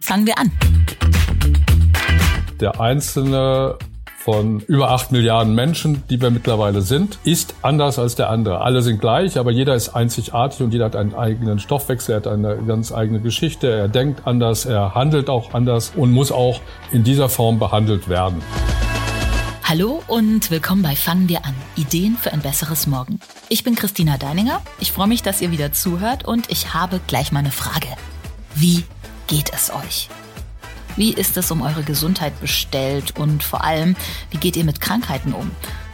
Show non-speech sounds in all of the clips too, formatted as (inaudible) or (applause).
Fangen wir an. Der einzelne von über acht Milliarden Menschen, die wir mittlerweile sind, ist anders als der andere. Alle sind gleich, aber jeder ist einzigartig und jeder hat einen eigenen Stoffwechsel, er hat eine ganz eigene Geschichte, er denkt anders, er handelt auch anders und muss auch in dieser Form behandelt werden. Hallo und willkommen bei Fangen wir an. Ideen für ein besseres Morgen. Ich bin Christina Deininger. Ich freue mich, dass ihr wieder zuhört und ich habe gleich mal eine Frage. Wie geht es euch? Wie ist es um eure Gesundheit bestellt und vor allem, wie geht ihr mit Krankheiten um?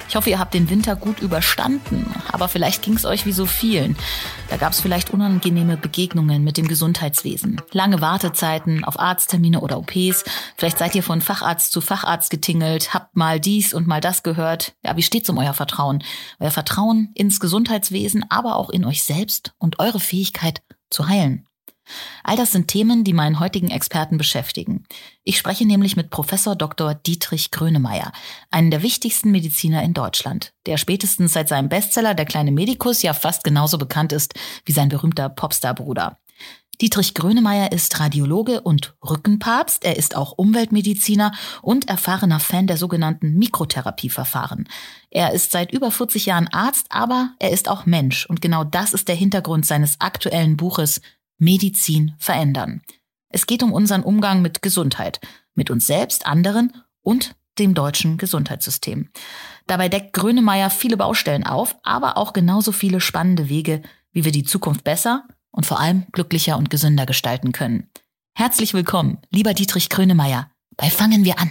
Ich hoffe, ihr habt den Winter gut überstanden, aber vielleicht ging es euch wie so vielen. Da gab es vielleicht unangenehme Begegnungen mit dem Gesundheitswesen, lange Wartezeiten auf Arzttermine oder OPs. Vielleicht seid ihr von Facharzt zu Facharzt getingelt, habt mal dies und mal das gehört. Ja, wie steht's um euer Vertrauen? Euer Vertrauen ins Gesundheitswesen, aber auch in euch selbst und eure Fähigkeit zu heilen. All das sind Themen, die meinen heutigen Experten beschäftigen. Ich spreche nämlich mit Professor Dr. Dietrich Grönemeyer, einen der wichtigsten Mediziner in Deutschland, der spätestens seit seinem Bestseller Der kleine Medikus ja fast genauso bekannt ist wie sein berühmter Popstar-Bruder. Dietrich Grönemeyer ist Radiologe und Rückenpapst. Er ist auch Umweltmediziner und erfahrener Fan der sogenannten Mikrotherapieverfahren. Er ist seit über 40 Jahren Arzt, aber er ist auch Mensch. Und genau das ist der Hintergrund seines aktuellen Buches Medizin verändern. Es geht um unseren Umgang mit Gesundheit, mit uns selbst, anderen und dem deutschen Gesundheitssystem. Dabei deckt Grönemeyer viele Baustellen auf, aber auch genauso viele spannende Wege, wie wir die Zukunft besser und vor allem glücklicher und gesünder gestalten können. Herzlich willkommen, lieber Dietrich Grönemeyer, bei Fangen wir an.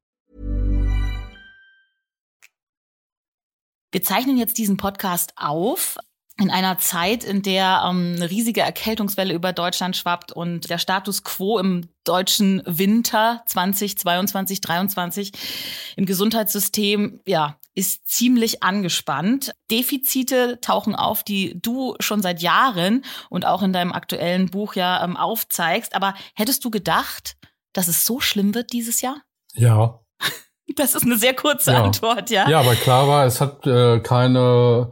Wir zeichnen jetzt diesen Podcast auf in einer Zeit, in der ähm, eine riesige Erkältungswelle über Deutschland schwappt und der Status quo im deutschen Winter 2022, 2023 im Gesundheitssystem, ja, ist ziemlich angespannt. Defizite tauchen auf, die du schon seit Jahren und auch in deinem aktuellen Buch ja ähm, aufzeigst. Aber hättest du gedacht, dass es so schlimm wird dieses Jahr? Ja, (laughs) Das ist eine sehr kurze Ja. Antwort, ja. Ja, aber klar war, es hat äh, keine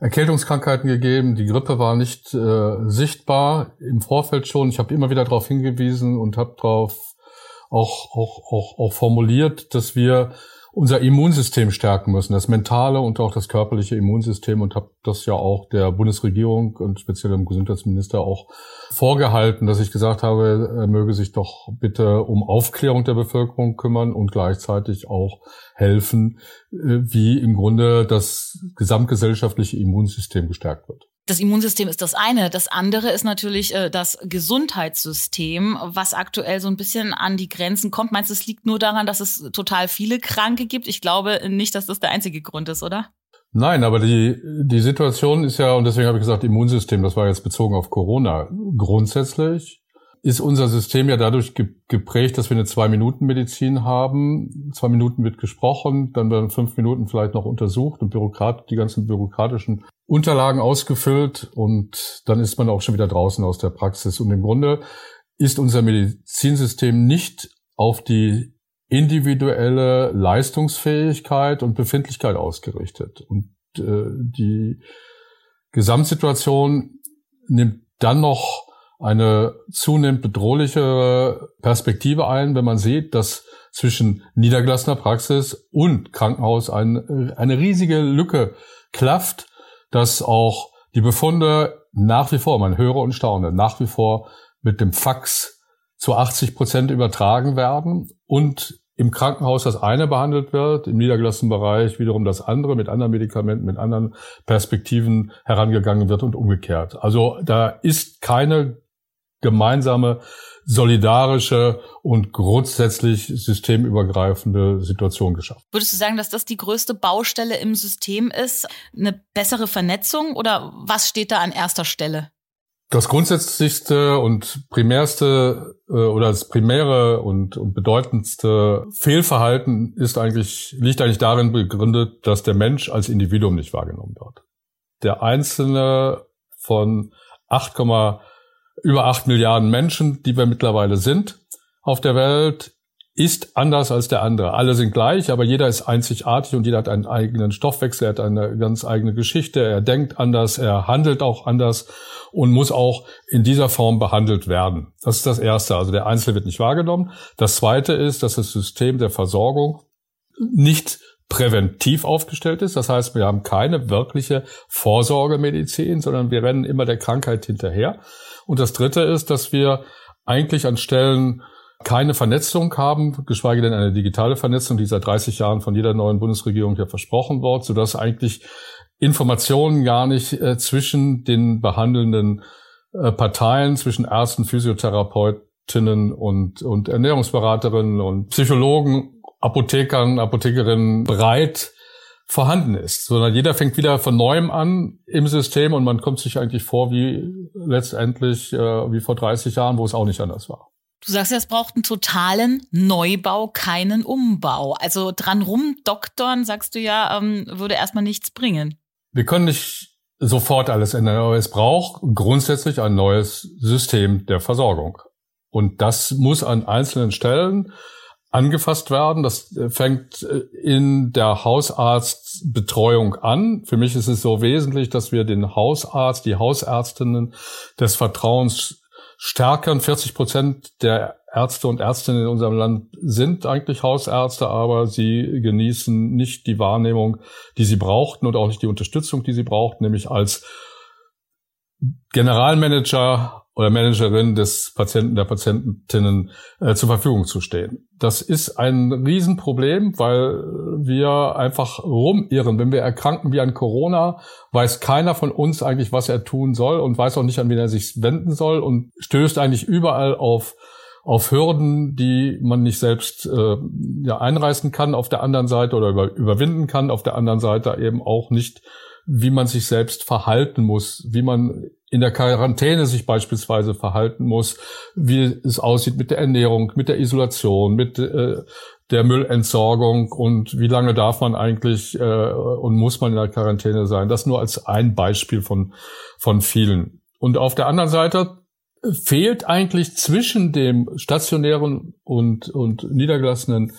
Erkältungskrankheiten gegeben. Die Grippe war nicht äh, sichtbar im Vorfeld schon. Ich habe immer wieder darauf hingewiesen und habe darauf auch, auch, auch, auch formuliert, dass wir unser Immunsystem stärken müssen, das mentale und auch das körperliche Immunsystem und habe das ja auch der Bundesregierung und speziell dem Gesundheitsminister auch vorgehalten, dass ich gesagt habe, er möge sich doch bitte um Aufklärung der Bevölkerung kümmern und gleichzeitig auch helfen, äh, wie im Grunde das gesamtgesellschaftliche Immunsystem gestärkt wird. Das Immunsystem ist das eine. Das andere ist natürlich äh, das Gesundheitssystem, was aktuell so ein bisschen an die Grenzen kommt. Meinst du, es liegt nur daran, dass es total viele Kranke gibt? Ich glaube nicht, dass das der einzige Grund ist, oder? Nein, aber die, die Situation ist ja, und deswegen habe ich gesagt, Immunsystem, das war jetzt bezogen auf Corona. Grundsätzlich ist unser System ja dadurch ge geprägt, dass wir eine Zwei-Minuten-Medizin haben. Zwei Minuten wird gesprochen, dann werden fünf Minuten vielleicht noch untersucht und Bürokrat die ganzen bürokratischen Unterlagen ausgefüllt und dann ist man auch schon wieder draußen aus der Praxis. Und im Grunde ist unser Medizinsystem nicht auf die individuelle Leistungsfähigkeit und Befindlichkeit ausgerichtet. Und äh, die Gesamtsituation nimmt dann noch eine zunehmend bedrohliche Perspektive ein, wenn man sieht, dass zwischen niedergelassener Praxis und Krankenhaus ein, eine riesige Lücke klafft, dass auch die Befunde nach wie vor, man höre und staune, nach wie vor mit dem Fax zu 80 Prozent übertragen werden und im Krankenhaus das eine behandelt wird, im niedergelassenen Bereich wiederum das andere mit anderen Medikamenten, mit anderen Perspektiven herangegangen wird und umgekehrt. Also da ist keine gemeinsame, solidarische und grundsätzlich systemübergreifende Situation geschaffen. Würdest du sagen, dass das die größte Baustelle im System ist? Eine bessere Vernetzung oder was steht da an erster Stelle? Das grundsätzlichste und primärste äh, oder das primäre und, und bedeutendste Fehlverhalten ist eigentlich, liegt eigentlich darin begründet, dass der Mensch als Individuum nicht wahrgenommen wird. Der einzelne von 8, über 8 Milliarden Menschen, die wir mittlerweile sind auf der Welt, ist anders als der andere. Alle sind gleich, aber jeder ist einzigartig und jeder hat einen eigenen Stoffwechsel, er hat eine ganz eigene Geschichte, er denkt anders, er handelt auch anders und muss auch in dieser Form behandelt werden. Das ist das Erste. Also der Einzelne wird nicht wahrgenommen. Das Zweite ist, dass das System der Versorgung nicht präventiv aufgestellt ist. Das heißt, wir haben keine wirkliche Vorsorgemedizin, sondern wir rennen immer der Krankheit hinterher. Und das Dritte ist, dass wir eigentlich an Stellen keine Vernetzung haben, geschweige denn eine digitale Vernetzung, die seit 30 Jahren von jeder neuen Bundesregierung ja versprochen wird, sodass eigentlich Informationen gar nicht äh, zwischen den behandelnden äh, Parteien, zwischen Ärzten, Physiotherapeutinnen und, und Ernährungsberaterinnen und Psychologen, Apothekern, Apothekerinnen breit vorhanden ist, sondern jeder fängt wieder von neuem an im System und man kommt sich eigentlich vor wie letztendlich äh, wie vor 30 Jahren, wo es auch nicht anders war. Du sagst ja, es braucht einen totalen Neubau, keinen Umbau. Also dran rumdoktern, sagst du ja, ähm, würde erstmal nichts bringen. Wir können nicht sofort alles ändern, aber es braucht grundsätzlich ein neues System der Versorgung. Und das muss an einzelnen Stellen angefasst werden. Das fängt in der Hausarztbetreuung an. Für mich ist es so wesentlich, dass wir den Hausarzt, die Hausärztinnen des Vertrauens stärkern. 40 Prozent der Ärzte und Ärztinnen in unserem Land sind eigentlich Hausärzte, aber sie genießen nicht die Wahrnehmung, die sie brauchten und auch nicht die Unterstützung, die sie brauchten, nämlich als Generalmanager oder Managerin des Patienten, der Patientinnen äh, zur Verfügung zu stehen. Das ist ein Riesenproblem, weil wir einfach rumirren. Wenn wir erkranken wie an Corona, weiß keiner von uns eigentlich, was er tun soll und weiß auch nicht, an wen er sich wenden soll und stößt eigentlich überall auf auf Hürden, die man nicht selbst äh, ja, einreißen kann auf der anderen Seite oder über, überwinden kann, auf der anderen Seite eben auch nicht, wie man sich selbst verhalten muss, wie man in der Quarantäne sich beispielsweise verhalten muss, wie es aussieht mit der Ernährung, mit der Isolation, mit äh, der Müllentsorgung und wie lange darf man eigentlich äh, und muss man in der Quarantäne sein. Das nur als ein Beispiel von, von vielen. Und auf der anderen Seite fehlt eigentlich zwischen dem stationären und, und niedergelassenen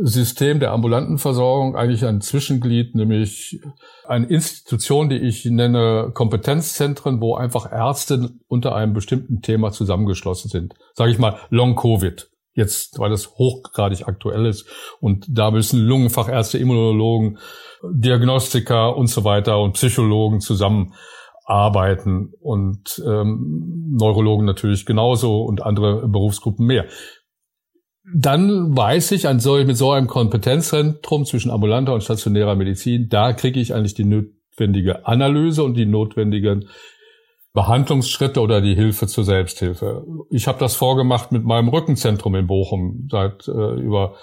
System der ambulanten Versorgung eigentlich ein Zwischenglied, nämlich eine Institution, die ich nenne Kompetenzzentren, wo einfach Ärzte unter einem bestimmten Thema zusammengeschlossen sind. Sage ich mal Long Covid. Jetzt, weil das hochgradig aktuell ist. Und da müssen Lungenfachärzte, Immunologen, Diagnostiker und so weiter und Psychologen zusammen arbeiten und ähm, Neurologen natürlich genauso und andere Berufsgruppen mehr. Dann weiß ich, an so, mit so einem Kompetenzzentrum zwischen ambulanter und stationärer Medizin, da kriege ich eigentlich die notwendige Analyse und die notwendigen Behandlungsschritte oder die Hilfe zur Selbsthilfe. Ich habe das vorgemacht mit meinem Rückenzentrum in Bochum seit äh, über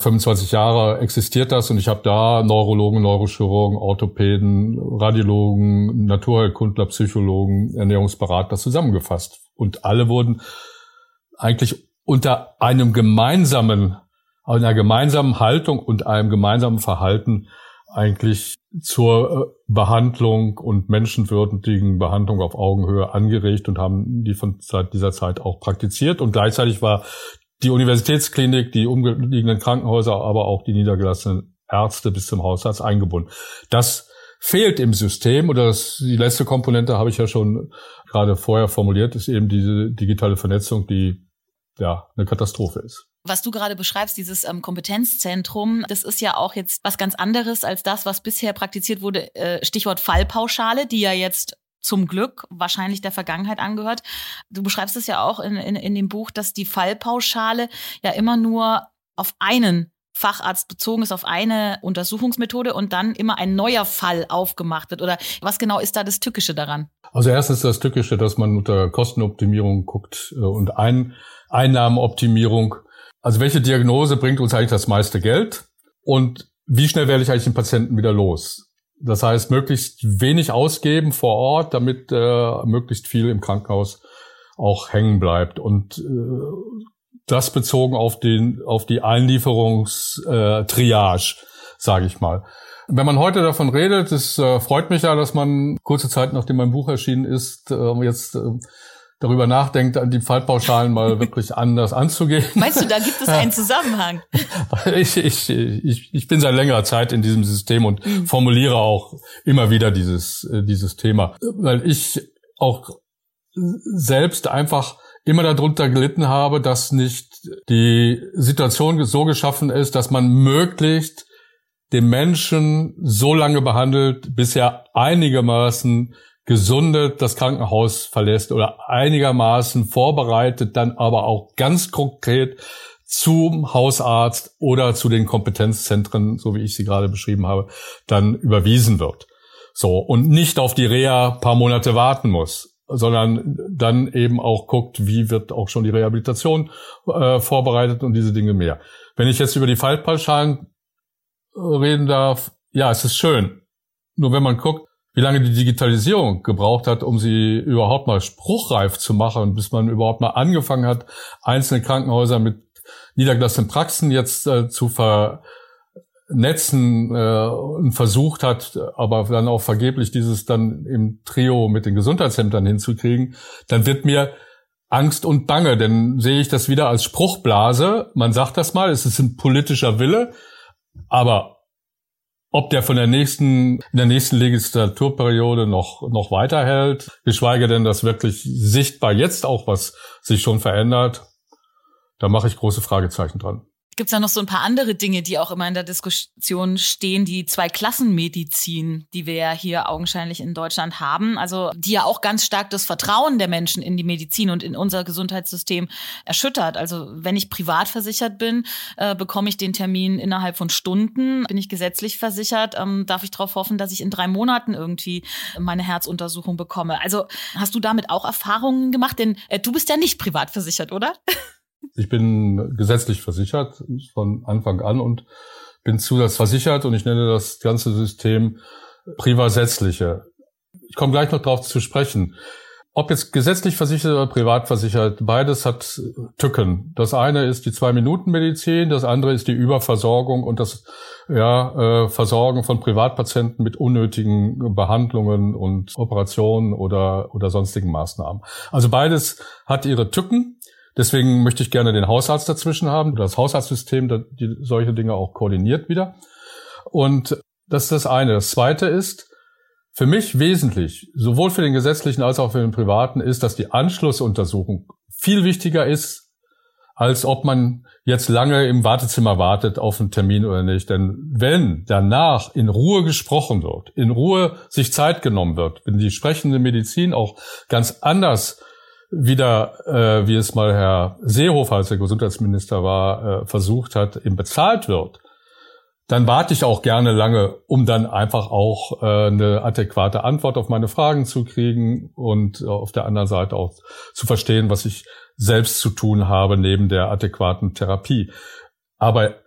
25 Jahre existiert das und ich habe da Neurologen, Neurochirurgen, Orthopäden, Radiologen, Naturheilkundler, Psychologen, Ernährungsberater zusammengefasst. Und alle wurden eigentlich unter einem gemeinsamen, einer gemeinsamen Haltung und einem gemeinsamen Verhalten eigentlich zur äh, Behandlung und menschenwürdigen Behandlung auf Augenhöhe angeregt und haben die von seit dieser Zeit auch praktiziert. Und gleichzeitig war die Universitätsklinik, die umliegenden Krankenhäuser, aber auch die niedergelassenen Ärzte bis zum Hausarzt eingebunden. Das fehlt im System oder das, die letzte Komponente habe ich ja schon gerade vorher formuliert, ist eben diese digitale Vernetzung, die ja eine Katastrophe ist. Was du gerade beschreibst, dieses ähm, Kompetenzzentrum, das ist ja auch jetzt was ganz anderes als das, was bisher praktiziert wurde. Äh, Stichwort Fallpauschale, die ja jetzt zum Glück wahrscheinlich der Vergangenheit angehört. Du beschreibst es ja auch in, in, in dem Buch, dass die Fallpauschale ja immer nur auf einen Facharzt bezogen ist auf eine Untersuchungsmethode und dann immer ein neuer Fall aufgemacht wird? Oder was genau ist da das Tückische daran? Also erstens das Tückische, dass man unter Kostenoptimierung guckt äh, und Ein Einnahmenoptimierung. Also welche Diagnose bringt uns eigentlich das meiste Geld und wie schnell werde ich eigentlich den Patienten wieder los? Das heißt, möglichst wenig ausgeben vor Ort, damit äh, möglichst viel im Krankenhaus auch hängen bleibt. Und äh, das bezogen auf den auf die Einlieferungstriage, äh, sage ich mal. Wenn man heute davon redet, es äh, freut mich ja, dass man kurze Zeit nachdem mein Buch erschienen ist, äh, jetzt äh, darüber nachdenkt, die Fallpauschalen mal wirklich anders anzugehen. Meinst du, da gibt es einen (laughs) Zusammenhang? ich, ich, ich, ich bin seit längerer Zeit in diesem System und mhm. formuliere auch immer wieder dieses, äh, dieses Thema, weil ich auch selbst einfach immer darunter gelitten habe, dass nicht die Situation so geschaffen ist, dass man möglichst den Menschen so lange behandelt, bis er einigermaßen gesundet das Krankenhaus verlässt oder einigermaßen vorbereitet, dann aber auch ganz konkret zum Hausarzt oder zu den Kompetenzzentren, so wie ich sie gerade beschrieben habe, dann überwiesen wird. So. Und nicht auf die Reha paar Monate warten muss, sondern dann eben auch guckt, wie wird auch schon die Rehabilitation äh, vorbereitet und diese Dinge mehr. Wenn ich jetzt über die Fallpauschalen reden darf, ja, es ist schön. Nur wenn man guckt, wie lange die Digitalisierung gebraucht hat, um sie überhaupt mal spruchreif zu machen, bis man überhaupt mal angefangen hat, einzelne Krankenhäuser mit niedergelassenen Praxen jetzt äh, zu vernetzen äh, und versucht hat, aber dann auch vergeblich dieses dann im Trio mit den Gesundheitsämtern hinzukriegen, dann wird mir Angst und Bange, denn sehe ich das wieder als Spruchblase. Man sagt das mal, es ist ein politischer Wille, aber ob der von der nächsten, in der nächsten Legislaturperiode noch, noch weiterhält, geschweige denn, dass wirklich sichtbar jetzt auch was sich schon verändert, da mache ich große Fragezeichen dran. Gibt es da noch so ein paar andere Dinge, die auch immer in der Diskussion stehen, die Zwei-Klassen-Medizin, die wir ja hier augenscheinlich in Deutschland haben, also die ja auch ganz stark das Vertrauen der Menschen in die Medizin und in unser Gesundheitssystem erschüttert. Also wenn ich privat versichert bin, äh, bekomme ich den Termin innerhalb von Stunden. Bin ich gesetzlich versichert, ähm, darf ich darauf hoffen, dass ich in drei Monaten irgendwie meine Herzuntersuchung bekomme. Also hast du damit auch Erfahrungen gemacht? Denn äh, du bist ja nicht privat versichert, oder? (laughs) Ich bin gesetzlich versichert von Anfang an und bin zusatzversichert und ich nenne das ganze System privatsätzliche. Ich komme gleich noch darauf zu sprechen. Ob jetzt gesetzlich versichert oder privat versichert, beides hat Tücken. Das eine ist die Zwei-Minuten-Medizin, das andere ist die Überversorgung und das ja, äh, Versorgen von Privatpatienten mit unnötigen Behandlungen und Operationen oder, oder sonstigen Maßnahmen. Also beides hat ihre Tücken. Deswegen möchte ich gerne den Hausarzt dazwischen haben, das Hausarztsystem, das die solche Dinge auch koordiniert wieder. Und das ist das eine. Das zweite ist, für mich wesentlich, sowohl für den gesetzlichen als auch für den privaten, ist, dass die Anschlussuntersuchung viel wichtiger ist, als ob man jetzt lange im Wartezimmer wartet auf einen Termin oder nicht. Denn wenn danach in Ruhe gesprochen wird, in Ruhe sich Zeit genommen wird, wenn die sprechende Medizin auch ganz anders wieder, äh, wie es mal Herr Seehofer, als er Gesundheitsminister war, äh, versucht hat, eben bezahlt wird, dann warte ich auch gerne lange, um dann einfach auch äh, eine adäquate Antwort auf meine Fragen zu kriegen und auf der anderen Seite auch zu verstehen, was ich selbst zu tun habe neben der adäquaten Therapie. Aber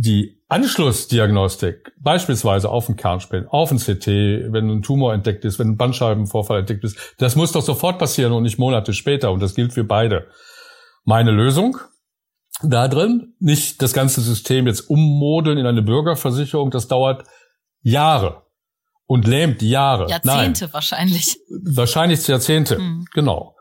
die Anschlussdiagnostik, beispielsweise auf ein Kernspin, auf ein CT, wenn ein Tumor entdeckt ist, wenn ein Bandscheibenvorfall entdeckt ist, das muss doch sofort passieren und nicht Monate später. Und das gilt für beide. Meine Lösung da drin, nicht das ganze System jetzt ummodeln in eine Bürgerversicherung, das dauert Jahre und lähmt Jahre. Jahrzehnte Nein. wahrscheinlich. Wahrscheinlich Jahrzehnte, mhm. genau.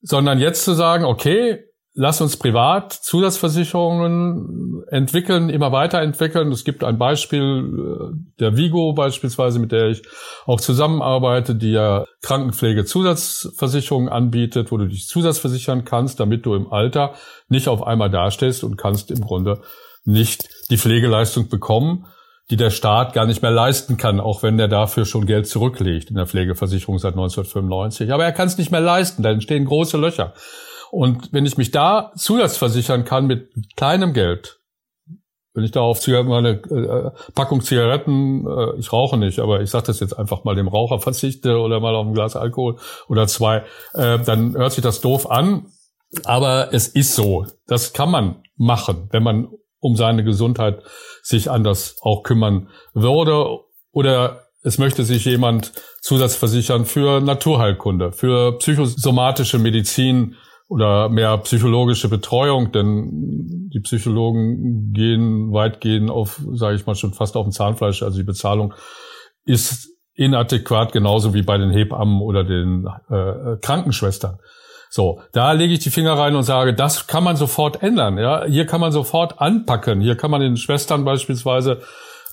Sondern jetzt zu sagen, okay, lass uns privat Zusatzversicherungen entwickeln, immer weiterentwickeln. Es gibt ein Beispiel äh, der Vigo beispielsweise, mit der ich auch zusammenarbeite, die ja Krankenpflege-Zusatzversicherungen anbietet, wo du dich zusatzversichern kannst, damit du im Alter nicht auf einmal dastehst und kannst im Grunde nicht die Pflegeleistung bekommen, die der Staat gar nicht mehr leisten kann, auch wenn er dafür schon Geld zurücklegt in der Pflegeversicherung seit 1995. Aber er kann es nicht mehr leisten, da entstehen große Löcher. Und wenn ich mich da zusatzversichern kann mit kleinem Geld, Wenn ich da auf meine äh, Packung Zigaretten, äh, ich rauche nicht, aber ich sage das jetzt einfach mal dem Raucher verzichte oder mal auf ein Glas Alkohol oder zwei, äh, dann hört sich das doof an. Aber es ist so. Das kann man machen, wenn man um seine Gesundheit sich anders auch kümmern würde. Oder es möchte sich jemand zusatzversichern für Naturheilkunde, für psychosomatische Medizin oder mehr psychologische Betreuung, denn die Psychologen gehen weitgehend auf, sage ich mal, schon fast auf dem Zahnfleisch. Also die Bezahlung ist inadäquat, genauso wie bei den Hebammen oder den äh, Krankenschwestern. So, da lege ich die Finger rein und sage, das kann man sofort ändern. Ja, hier kann man sofort anpacken. Hier kann man den Schwestern beispielsweise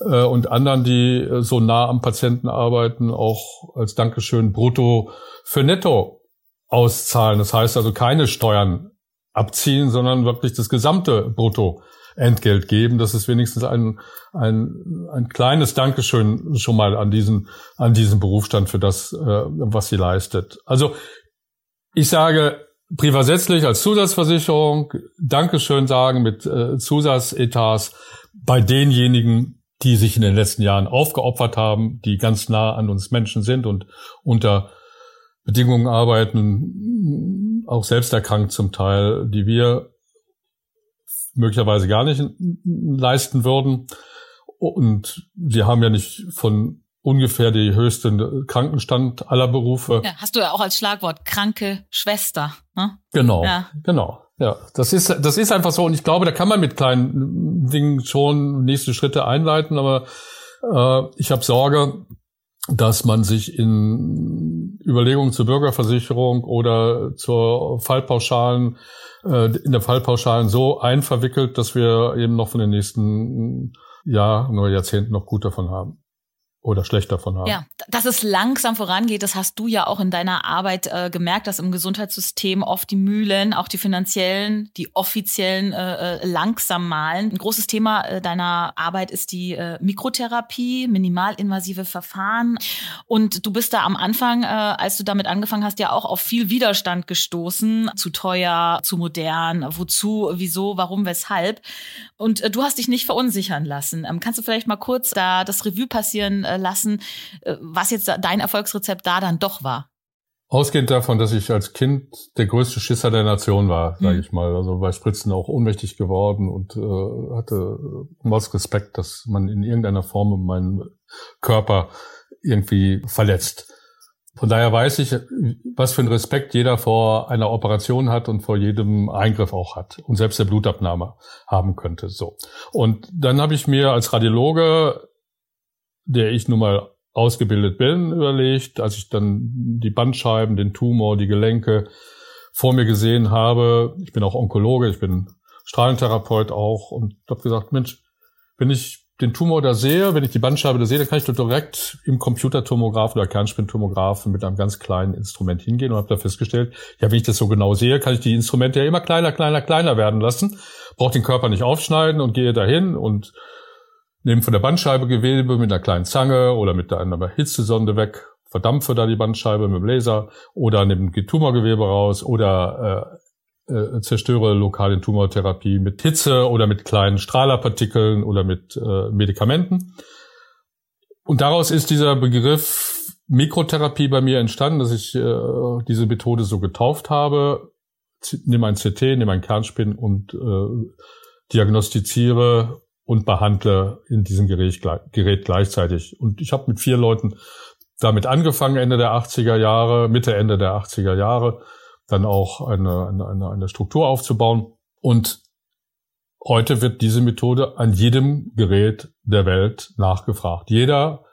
äh, und anderen, die so nah am Patienten arbeiten, auch als Dankeschön brutto für netto auszahlen. Das heißt also keine Steuern abziehen, sondern wirklich das gesamte brutto Entgelt geben. Das ist wenigstens ein, ein, ein kleines Dankeschön schon mal an diesen, an diesen Berufsstand für das, äh, was sie leistet. Also ich sage privatsätzlich als Zusatzversicherung Dankeschön sagen mit äh, Zusatzetats bei denjenigen, die sich in den letzten Jahren aufgeopfert haben, die ganz nah an uns Menschen sind und unter Bedingungen arbeiten, auch selbst erkrankt zum Teil, die wir möglicherweise gar nicht leisten würden. Und sie haben ja nicht von ungefähr die höchsten Krankenstand aller Berufe. Ja, hast du ja auch als Schlagwort kranke Schwester. Ne? Genau, ja. genau. Ja, das ist, das ist einfach so. Und ich glaube, da kann man mit kleinen Dingen schon nächste Schritte einleiten. Aber äh, ich habe Sorge, dass man sich in Überlegungen zur Bürgerversicherung oder zur Fallpauschalen, äh, in der Fallpauschalen so einverwickelt, dass wir eben noch von den nächsten Jahren oder Jahrzehnten noch gut davon haben oder schlecht davon haben. Ja, dass es langsam vorangeht, das hast du ja auch in deiner Arbeit äh, gemerkt, dass im Gesundheitssystem oft die Mühlen, auch die finanziellen, die offiziellen äh, äh, langsam malen. Ein großes Thema äh, deiner Arbeit ist die äh, Mikrotherapie, minimalinvasive Verfahren. Und du bist da am Anfang, äh, als du damit angefangen hast, ja auch auf viel Widerstand gestoßen. Zu teuer, zu modern, wozu, wieso, warum, weshalb. Und du hast dich nicht verunsichern lassen. Ähm, kannst du vielleicht mal kurz da das Revue passieren lassen, äh, was jetzt dein Erfolgsrezept da dann doch war? Ausgehend davon, dass ich als Kind der größte Schisser der Nation war, sage hm. ich mal. Also bei Spritzen auch ohnmächtig geworden und äh, hatte was Respekt, dass man in irgendeiner Form meinen Körper irgendwie verletzt. Von daher weiß ich, was für einen Respekt jeder vor einer Operation hat und vor jedem Eingriff auch hat und selbst der Blutabnahme haben könnte. So. Und dann habe ich mir als Radiologe der ich nun mal ausgebildet bin, überlegt, als ich dann die Bandscheiben, den Tumor, die Gelenke vor mir gesehen habe. Ich bin auch Onkologe, ich bin Strahlentherapeut auch und habe gesagt, Mensch, wenn ich den Tumor da sehe, wenn ich die Bandscheibe da sehe, dann kann ich da direkt im Computertomograph oder Kernspintomographen mit einem ganz kleinen Instrument hingehen und habe da festgestellt, ja, wenn ich das so genau sehe, kann ich die Instrumente ja immer kleiner, kleiner, kleiner werden lassen, brauche den Körper nicht aufschneiden und gehe dahin und nehme von der Bandscheibe Gewebe mit einer kleinen Zange oder mit einer Hitzesonde weg, verdampfe da die Bandscheibe mit dem Laser oder nehme Tumorgewebe raus oder äh, äh, zerstöre lokal in Tumortherapie mit Hitze oder mit kleinen Strahlerpartikeln oder mit äh, Medikamenten. Und daraus ist dieser Begriff Mikrotherapie bei mir entstanden, dass ich äh, diese Methode so getauft habe. Nehme ein CT, nehme ein Kernspin und äh, diagnostiziere und behandle in diesem Gerät, Gerät gleichzeitig. Und ich habe mit vier Leuten damit angefangen, Ende der 80er Jahre, Mitte, Ende der 80er Jahre, dann auch eine, eine, eine Struktur aufzubauen. Und heute wird diese Methode an jedem Gerät der Welt nachgefragt. Jeder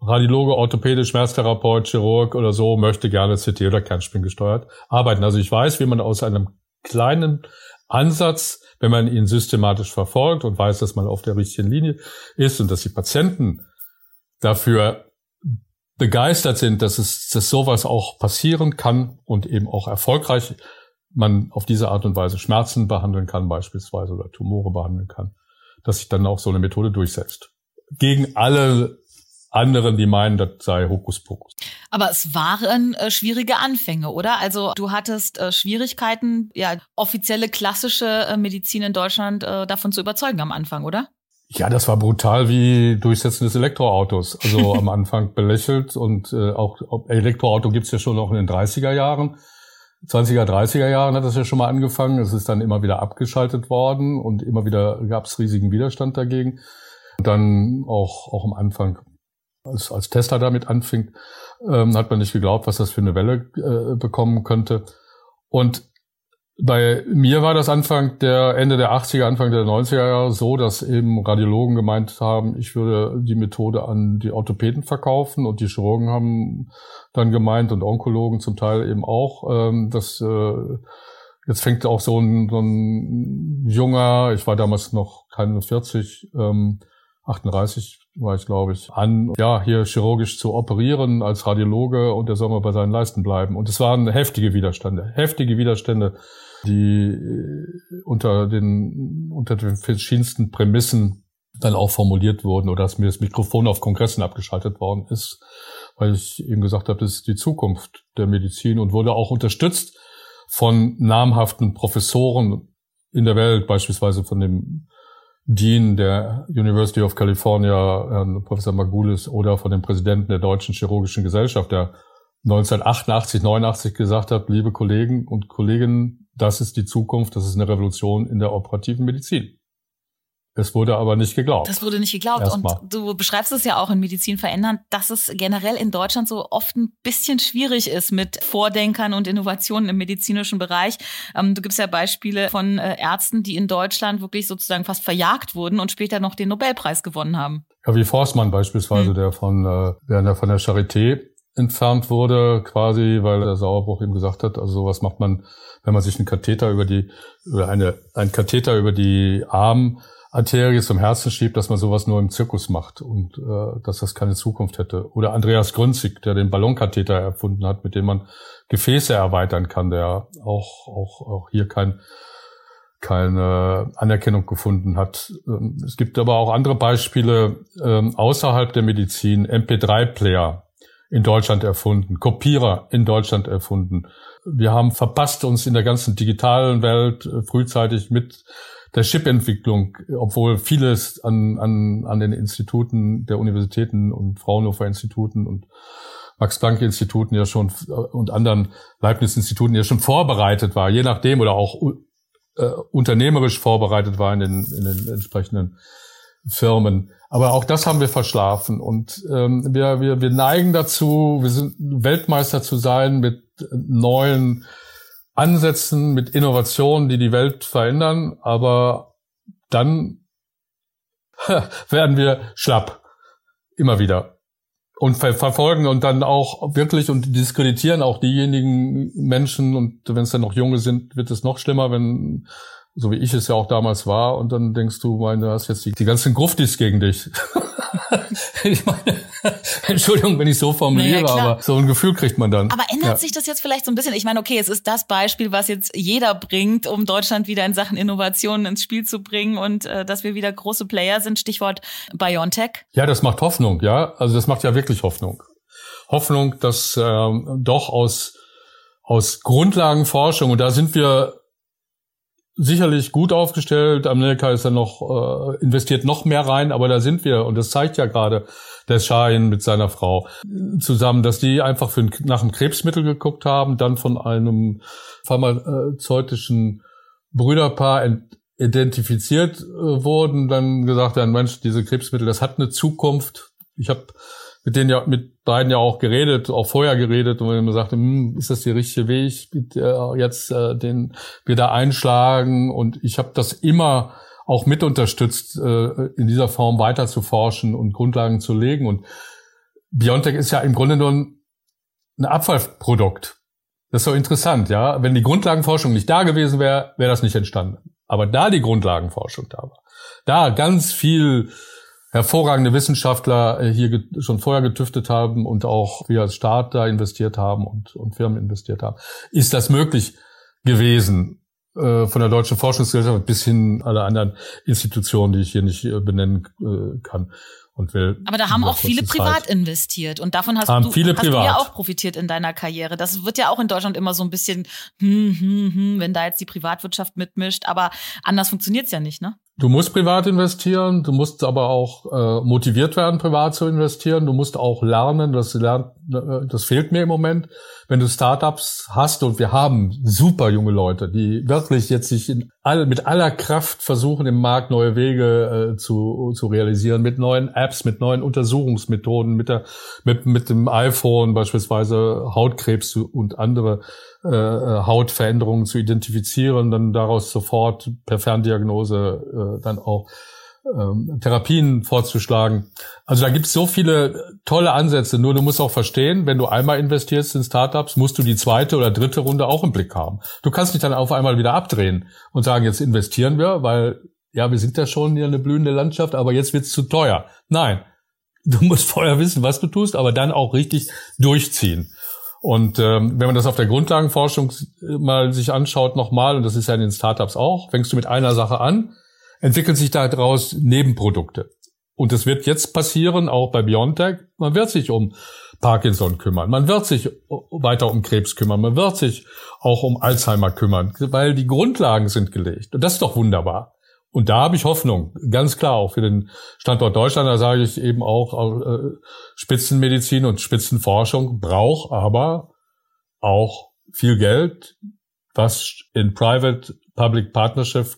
Radiologe, Orthopäde, Schmerztherapeut, Chirurg oder so möchte gerne CT oder Kernspin gesteuert arbeiten. Also ich weiß, wie man aus einem kleinen Ansatz wenn man ihn systematisch verfolgt und weiß, dass man auf der richtigen Linie ist und dass die Patienten dafür begeistert sind, dass es dass sowas auch passieren kann und eben auch erfolgreich man auf diese Art und Weise Schmerzen behandeln kann beispielsweise oder Tumore behandeln kann, dass sich dann auch so eine Methode durchsetzt. Gegen alle anderen, die meinen, das sei Hokuspokus. Aber es waren äh, schwierige Anfänge, oder? Also du hattest äh, Schwierigkeiten, ja, offizielle klassische äh, Medizin in Deutschland äh, davon zu überzeugen am Anfang, oder? Ja, das war brutal wie Durchsetzen des Elektroautos. Also (laughs) am Anfang belächelt und äh, auch Elektroauto gibt's ja schon noch in den 30er Jahren. 20er, 30er Jahren hat das ja schon mal angefangen. Es ist dann immer wieder abgeschaltet worden und immer wieder gab's riesigen Widerstand dagegen. Und dann auch, auch am Anfang, als, als Tesla damit anfing, ähm, hat man nicht geglaubt, was das für eine Welle äh, bekommen könnte. Und bei mir war das Anfang der Ende der 80er, Anfang der 90er Jahre so, dass eben Radiologen gemeint haben, ich würde die Methode an die Orthopäden verkaufen und die Chirurgen haben dann gemeint und Onkologen zum Teil eben auch, ähm, dass äh, jetzt fängt auch so ein, so ein junger, ich war damals noch keine 40, ähm, 38 war ich, glaube ich, an, ja, hier chirurgisch zu operieren als Radiologe und er soll mal bei seinen Leisten bleiben. Und es waren heftige Widerstände, heftige Widerstände die äh, unter den, unter den verschiedensten Prämissen dann auch formuliert wurden oder dass mir das Mikrofon auf Kongressen abgeschaltet worden ist, weil ich eben gesagt habe, das ist die Zukunft der Medizin und wurde auch unterstützt von namhaften Professoren in der Welt, beispielsweise von dem Dean der University of California, Professor Magulis, oder von dem Präsidenten der Deutschen Chirurgischen Gesellschaft, der 1988, 89 gesagt hat, liebe Kollegen und Kolleginnen, das ist die Zukunft, das ist eine Revolution in der operativen Medizin. Es wurde aber nicht geglaubt. Das wurde nicht geglaubt. Erstmal. Und du beschreibst es ja auch in Medizin verändern, dass es generell in Deutschland so oft ein bisschen schwierig ist mit Vordenkern und Innovationen im medizinischen Bereich. Ähm, du gibst ja Beispiele von äh, Ärzten, die in Deutschland wirklich sozusagen fast verjagt wurden und später noch den Nobelpreis gewonnen haben. Ja, wie Forstmann beispielsweise, hm. der von, äh, der von der Charité entfernt wurde, quasi, weil der Sauerbruch ihm gesagt hat, also sowas macht man, wenn man sich einen Katheter über die, über eine, ein Katheter über die Armarterie zum Herzen schiebt, dass man sowas nur im Zirkus macht und äh, dass das keine Zukunft hätte. Oder Andreas Grünzig, der den Ballonkatheter erfunden hat, mit dem man Gefäße erweitern kann, der auch, auch, auch hier kein, keine Anerkennung gefunden hat. Ähm, es gibt aber auch andere Beispiele ähm, außerhalb der Medizin, MP3-Player in Deutschland erfunden, Kopierer in Deutschland erfunden. Wir haben verpasst, uns in der ganzen digitalen Welt äh, frühzeitig mit der Chip-Entwicklung, obwohl vieles an, an, an den Instituten der Universitäten und Fraunhofer Instituten und Max-Planck-Instituten ja schon äh, und anderen Leibniz-Instituten ja schon vorbereitet war, je nachdem oder auch äh, unternehmerisch vorbereitet war in den, in den entsprechenden Firmen. Aber auch das haben wir verschlafen und ähm, wir, wir, wir neigen dazu, wir sind Weltmeister zu sein mit neuen Ansätzen, mit Innovationen, die die Welt verändern, aber dann (laughs) werden wir schlapp. Immer wieder. Und ver verfolgen und dann auch wirklich und diskreditieren auch diejenigen Menschen und wenn es dann noch junge sind, wird es noch schlimmer, wenn so wie ich es ja auch damals war, und dann denkst du, meine, du hast jetzt die, die ganzen Gruftis gegen dich. (laughs) (laughs) ich meine, (laughs) Entschuldigung, wenn ich so formuliere, naja, aber so ein Gefühl kriegt man dann. Aber ändert ja. sich das jetzt vielleicht so ein bisschen? Ich meine, okay, es ist das Beispiel, was jetzt jeder bringt, um Deutschland wieder in Sachen Innovationen ins Spiel zu bringen und äh, dass wir wieder große Player sind. Stichwort BioNTech. Ja, das macht Hoffnung, ja. Also das macht ja wirklich Hoffnung. Hoffnung, dass ähm, doch aus aus Grundlagenforschung, und da sind wir sicherlich gut aufgestellt. Amerika ist dann noch, äh, investiert noch mehr rein, aber da sind wir, und das zeigt ja gerade der Schein mit seiner Frau zusammen, dass die einfach für, nach einem Krebsmittel geguckt haben, dann von einem pharmazeutischen Brüderpaar identifiziert äh, wurden, dann gesagt haben, Mensch, diese Krebsmittel, das hat eine Zukunft. Ich habe mit denen ja, mit beiden ja auch geredet, auch vorher geredet und man sagte, hm, ist das der richtige Weg, äh, jetzt äh, den wir da einschlagen? Und ich habe das immer auch mit unterstützt, äh, in dieser Form weiter zu forschen und Grundlagen zu legen. Und Biontech ist ja im Grunde nur ein, ein Abfallprodukt. Das ist so interessant, ja. Wenn die Grundlagenforschung nicht da gewesen wäre, wäre das nicht entstanden. Aber da die Grundlagenforschung da war, da ganz viel hervorragende Wissenschaftler äh, hier schon vorher getüftet haben und auch wir als Staat da investiert haben und, und Firmen investiert haben, ist das möglich gewesen äh, von der Deutschen Forschungsgesellschaft bis hin alle anderen Institutionen, die ich hier nicht äh, benennen kann. Und will. Aber da haben auch viele privat Zeit. investiert und davon hast, haben du, viele hast privat. du ja auch profitiert in deiner Karriere. Das wird ja auch in Deutschland immer so ein bisschen, hm, hm, hm, wenn da jetzt die Privatwirtschaft mitmischt. Aber anders funktioniert's ja nicht, ne? Du musst privat investieren, du musst aber auch äh, motiviert werden, privat zu investieren. Du musst auch lernen, das, lernt, äh, das fehlt mir im Moment. Wenn du Startups hast und wir haben super junge Leute, die wirklich jetzt sich in all, mit aller Kraft versuchen, im Markt neue Wege äh, zu, zu realisieren, mit neuen Apps, mit neuen Untersuchungsmethoden, mit, der, mit, mit dem iPhone beispielsweise Hautkrebs und andere äh, äh, Hautveränderungen zu identifizieren, dann daraus sofort per Ferndiagnose äh, dann auch ähm, Therapien vorzuschlagen. Also da gibt es so viele tolle Ansätze. Nur du musst auch verstehen, wenn du einmal investierst in Startups, musst du die zweite oder dritte Runde auch im Blick haben. Du kannst nicht dann auf einmal wieder abdrehen und sagen, jetzt investieren wir, weil ja, wir sind ja schon hier eine blühende Landschaft, aber jetzt wird's zu teuer. Nein, du musst (laughs) vorher wissen, was du tust, aber dann auch richtig durchziehen. Und ähm, wenn man das auf der Grundlagenforschung mal sich anschaut nochmal, und das ist ja in den Startups auch, fängst du mit einer Sache an, entwickeln sich daraus Nebenprodukte. Und es wird jetzt passieren, auch bei BioNTech, man wird sich um Parkinson kümmern, man wird sich weiter um Krebs kümmern, man wird sich auch um Alzheimer kümmern, weil die Grundlagen sind gelegt. Und das ist doch wunderbar. Und da habe ich Hoffnung, ganz klar auch für den Standort Deutschland. Da sage ich eben auch, äh, Spitzenmedizin und Spitzenforschung braucht aber auch viel Geld, was in Private-Public Partnership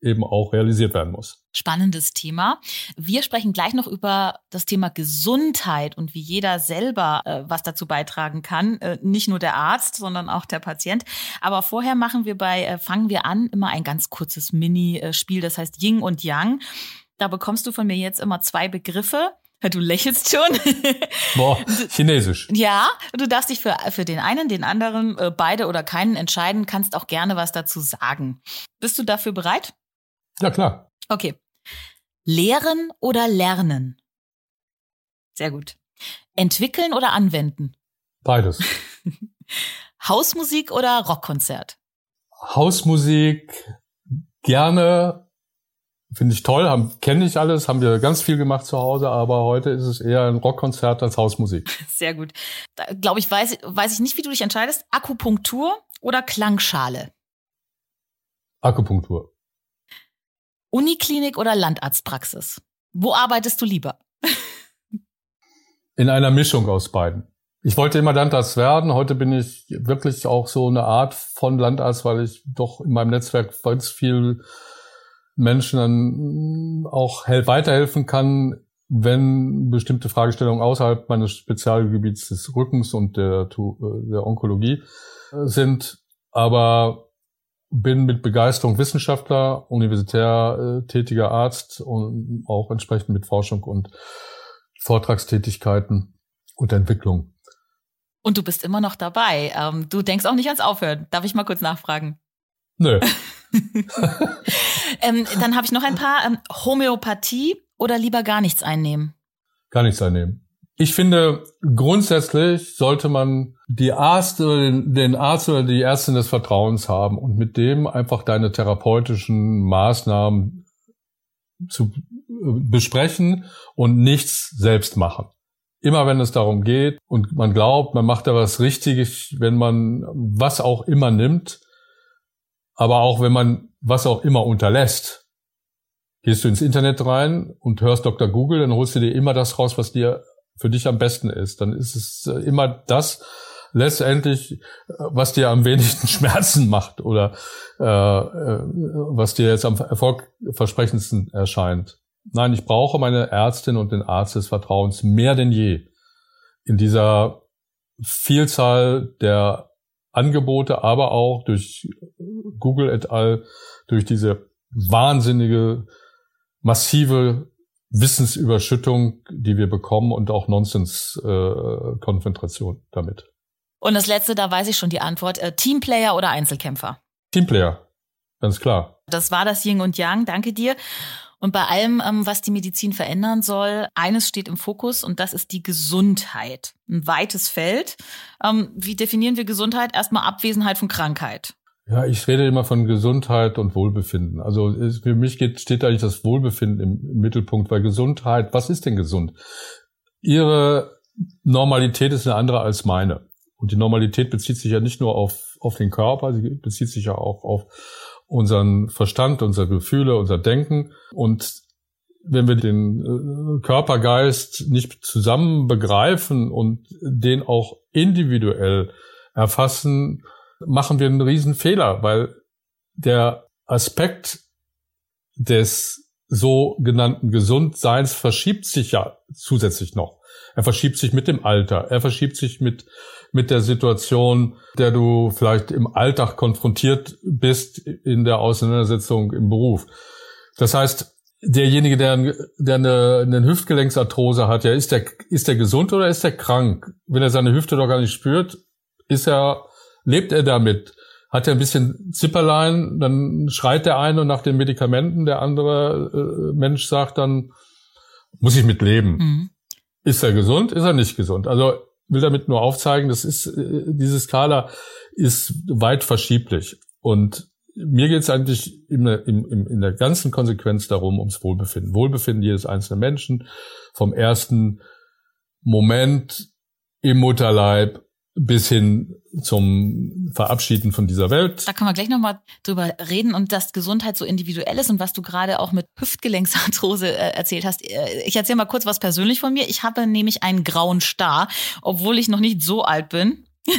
eben auch realisiert werden muss. Spannendes Thema. Wir sprechen gleich noch über das Thema Gesundheit und wie jeder selber äh, was dazu beitragen kann. Äh, nicht nur der Arzt, sondern auch der Patient. Aber vorher machen wir bei äh, Fangen wir an immer ein ganz kurzes Mini-Spiel, das heißt Ying und Yang. Da bekommst du von mir jetzt immer zwei Begriffe. Du lächelst schon. (laughs) Boah, Chinesisch. Ja, du darfst dich für, für den einen, den anderen, äh, beide oder keinen entscheiden, kannst auch gerne was dazu sagen. Bist du dafür bereit? Ja, klar. Okay. Lehren oder lernen? Sehr gut. Entwickeln oder anwenden? Beides. (laughs) Hausmusik oder Rockkonzert? Hausmusik gerne, finde ich toll, kenne ich alles, haben wir ganz viel gemacht zu Hause, aber heute ist es eher ein Rockkonzert als Hausmusik. (laughs) Sehr gut. Glaube ich, weiß, weiß ich nicht, wie du dich entscheidest. Akupunktur oder Klangschale? Akupunktur. Uniklinik oder Landarztpraxis? Wo arbeitest du lieber? In einer Mischung aus beiden. Ich wollte immer Landarzt werden. Heute bin ich wirklich auch so eine Art von Landarzt, weil ich doch in meinem Netzwerk ganz viel Menschen dann auch weiterhelfen kann, wenn bestimmte Fragestellungen außerhalb meines Spezialgebiets des Rückens und der, der Onkologie sind. Aber bin mit Begeisterung Wissenschaftler, universitär äh, tätiger Arzt und auch entsprechend mit Forschung und Vortragstätigkeiten und Entwicklung. Und du bist immer noch dabei. Ähm, du denkst auch nicht ans Aufhören. Darf ich mal kurz nachfragen? Nö. (laughs) (laughs) ähm, dann habe ich noch ein paar. Ähm, Homöopathie oder lieber gar nichts einnehmen? Gar nichts einnehmen. Ich finde, grundsätzlich sollte man die Arzt oder den, Arzt oder die Ärztin des Vertrauens haben und mit dem einfach deine therapeutischen Maßnahmen zu äh, besprechen und nichts selbst machen. Immer wenn es darum geht und man glaubt, man macht da was Richtiges, wenn man was auch immer nimmt, aber auch wenn man was auch immer unterlässt, gehst du ins Internet rein und hörst Dr. Google, dann holst du dir immer das raus, was dir für dich am besten ist. Dann ist es äh, immer das letztendlich, äh, was dir am wenigsten (laughs) Schmerzen macht oder äh, äh, was dir jetzt am erfolgversprechendsten erscheint. Nein, ich brauche meine Ärztin und den Arzt des Vertrauens mehr denn je in dieser Vielzahl der Angebote, aber auch durch Google et al., durch diese wahnsinnige, massive Wissensüberschüttung, die wir bekommen und auch Nonsens-Konfrontation äh, damit. Und das letzte, da weiß ich schon die Antwort. Äh, Teamplayer oder Einzelkämpfer? Teamplayer, ganz klar. Das war das Yin und Yang, danke dir. Und bei allem, ähm, was die Medizin verändern soll, eines steht im Fokus und das ist die Gesundheit. Ein weites Feld. Ähm, wie definieren wir Gesundheit? Erstmal Abwesenheit von Krankheit. Ja, ich rede immer von Gesundheit und Wohlbefinden. Also für mich geht, steht eigentlich das Wohlbefinden im, im Mittelpunkt, weil Gesundheit, was ist denn gesund? Ihre Normalität ist eine andere als meine. Und die Normalität bezieht sich ja nicht nur auf, auf den Körper, sie bezieht sich ja auch auf unseren Verstand, unsere Gefühle, unser Denken. Und wenn wir den äh, Körpergeist nicht zusammen begreifen und den auch individuell erfassen, machen wir einen riesen Fehler, weil der Aspekt des sogenannten Gesundseins verschiebt sich ja zusätzlich noch. Er verschiebt sich mit dem Alter. Er verschiebt sich mit, mit der Situation, der du vielleicht im Alltag konfrontiert bist in der Auseinandersetzung im Beruf. Das heißt, derjenige, der, der eine, eine Hüftgelenksarthrose hat, ja, ist der, ist der gesund oder ist der krank? Wenn er seine Hüfte doch gar nicht spürt, ist er, lebt er damit? Hat er ein bisschen Zipperlein, dann schreit der eine nach den Medikamenten, der andere äh, Mensch sagt dann, muss ich mit leben. Mhm. Ist er gesund? Ist er nicht gesund? Also will damit nur aufzeigen, das ist, äh, diese Skala ist weit verschieblich. Und mir geht es eigentlich in in, in der ganzen Konsequenz darum, ums Wohlbefinden. Wohlbefinden jedes einzelnen Menschen vom ersten Moment im Mutterleib bis hin zum Verabschieden von dieser Welt. Da können wir gleich nochmal drüber reden und dass Gesundheit so individuell ist und was du gerade auch mit Hüftgelenksarthrose äh, erzählt hast. Äh, ich erzähle mal kurz was persönlich von mir. Ich habe nämlich einen grauen Star, obwohl ich noch nicht so alt bin. (laughs)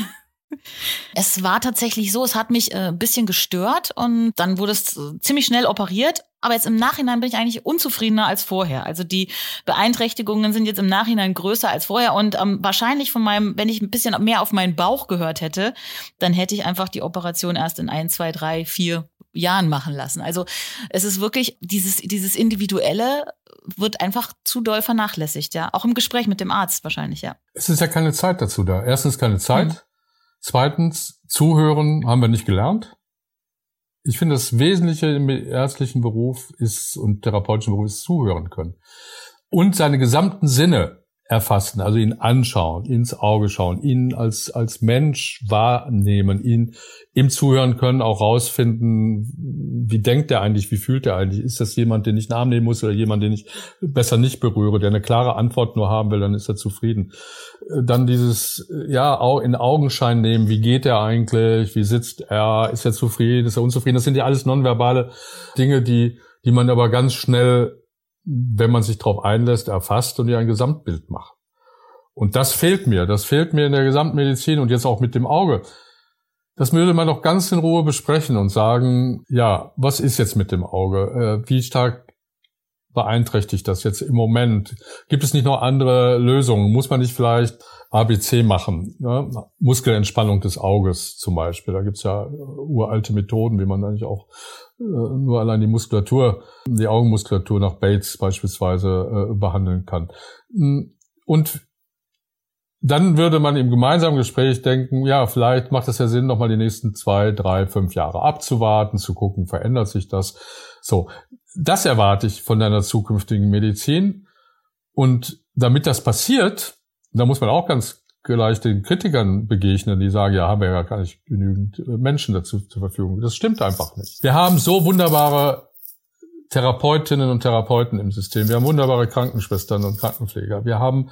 Es war tatsächlich so, es hat mich äh, ein bisschen gestört und dann wurde es ziemlich schnell operiert. Aber jetzt im Nachhinein bin ich eigentlich unzufriedener als vorher. Also die Beeinträchtigungen sind jetzt im Nachhinein größer als vorher und ähm, wahrscheinlich von meinem, wenn ich ein bisschen mehr auf meinen Bauch gehört hätte, dann hätte ich einfach die Operation erst in ein, zwei, drei, vier Jahren machen lassen. Also es ist wirklich dieses dieses individuelle wird einfach zu doll vernachlässigt, ja, auch im Gespräch mit dem Arzt wahrscheinlich, ja. Es ist ja keine Zeit dazu da. Erstens keine Zeit. Mhm. Zweitens, zuhören haben wir nicht gelernt. Ich finde, das Wesentliche im ärztlichen Beruf ist und therapeutischen Beruf ist zuhören können. Und seine gesamten Sinne erfassen, also ihn anschauen, ins Auge schauen, ihn als, als Mensch wahrnehmen, ihn ihm zuhören können, auch rausfinden, wie denkt er eigentlich, wie fühlt er eigentlich? Ist das jemand, den ich Namen nehmen muss oder jemand, den ich besser nicht berühre, der eine klare Antwort nur haben will, dann ist er zufrieden. Dann dieses, ja, auch in Augenschein nehmen, wie geht er eigentlich, wie sitzt er, ist er zufrieden, ist er unzufrieden? Das sind ja alles nonverbale Dinge, die, die man aber ganz schnell wenn man sich darauf einlässt, erfasst und ihr ein Gesamtbild macht. Und das fehlt mir. Das fehlt mir in der Gesamtmedizin und jetzt auch mit dem Auge. Das würde man doch ganz in Ruhe besprechen und sagen, ja, was ist jetzt mit dem Auge? Äh, wie stark beeinträchtigt das jetzt im Moment? Gibt es nicht noch andere Lösungen? Muss man nicht vielleicht ABC machen? Ne? Muskelentspannung des Auges zum Beispiel. Da gibt's ja uralte Methoden, wie man eigentlich auch äh, nur allein die Muskulatur, die Augenmuskulatur nach Bates beispielsweise äh, behandeln kann. Und dann würde man im gemeinsamen Gespräch denken, ja, vielleicht macht es ja Sinn, nochmal die nächsten zwei, drei, fünf Jahre abzuwarten, zu gucken, verändert sich das. So, das erwarte ich von deiner zukünftigen Medizin. Und damit das passiert, da muss man auch ganz gleich den Kritikern begegnen, die sagen, ja, haben wir ja gar nicht genügend äh, Menschen dazu zur Verfügung. Das stimmt einfach nicht. Wir haben so wunderbare Therapeutinnen und Therapeuten im System. Wir haben wunderbare Krankenschwestern und Krankenpfleger. Wir haben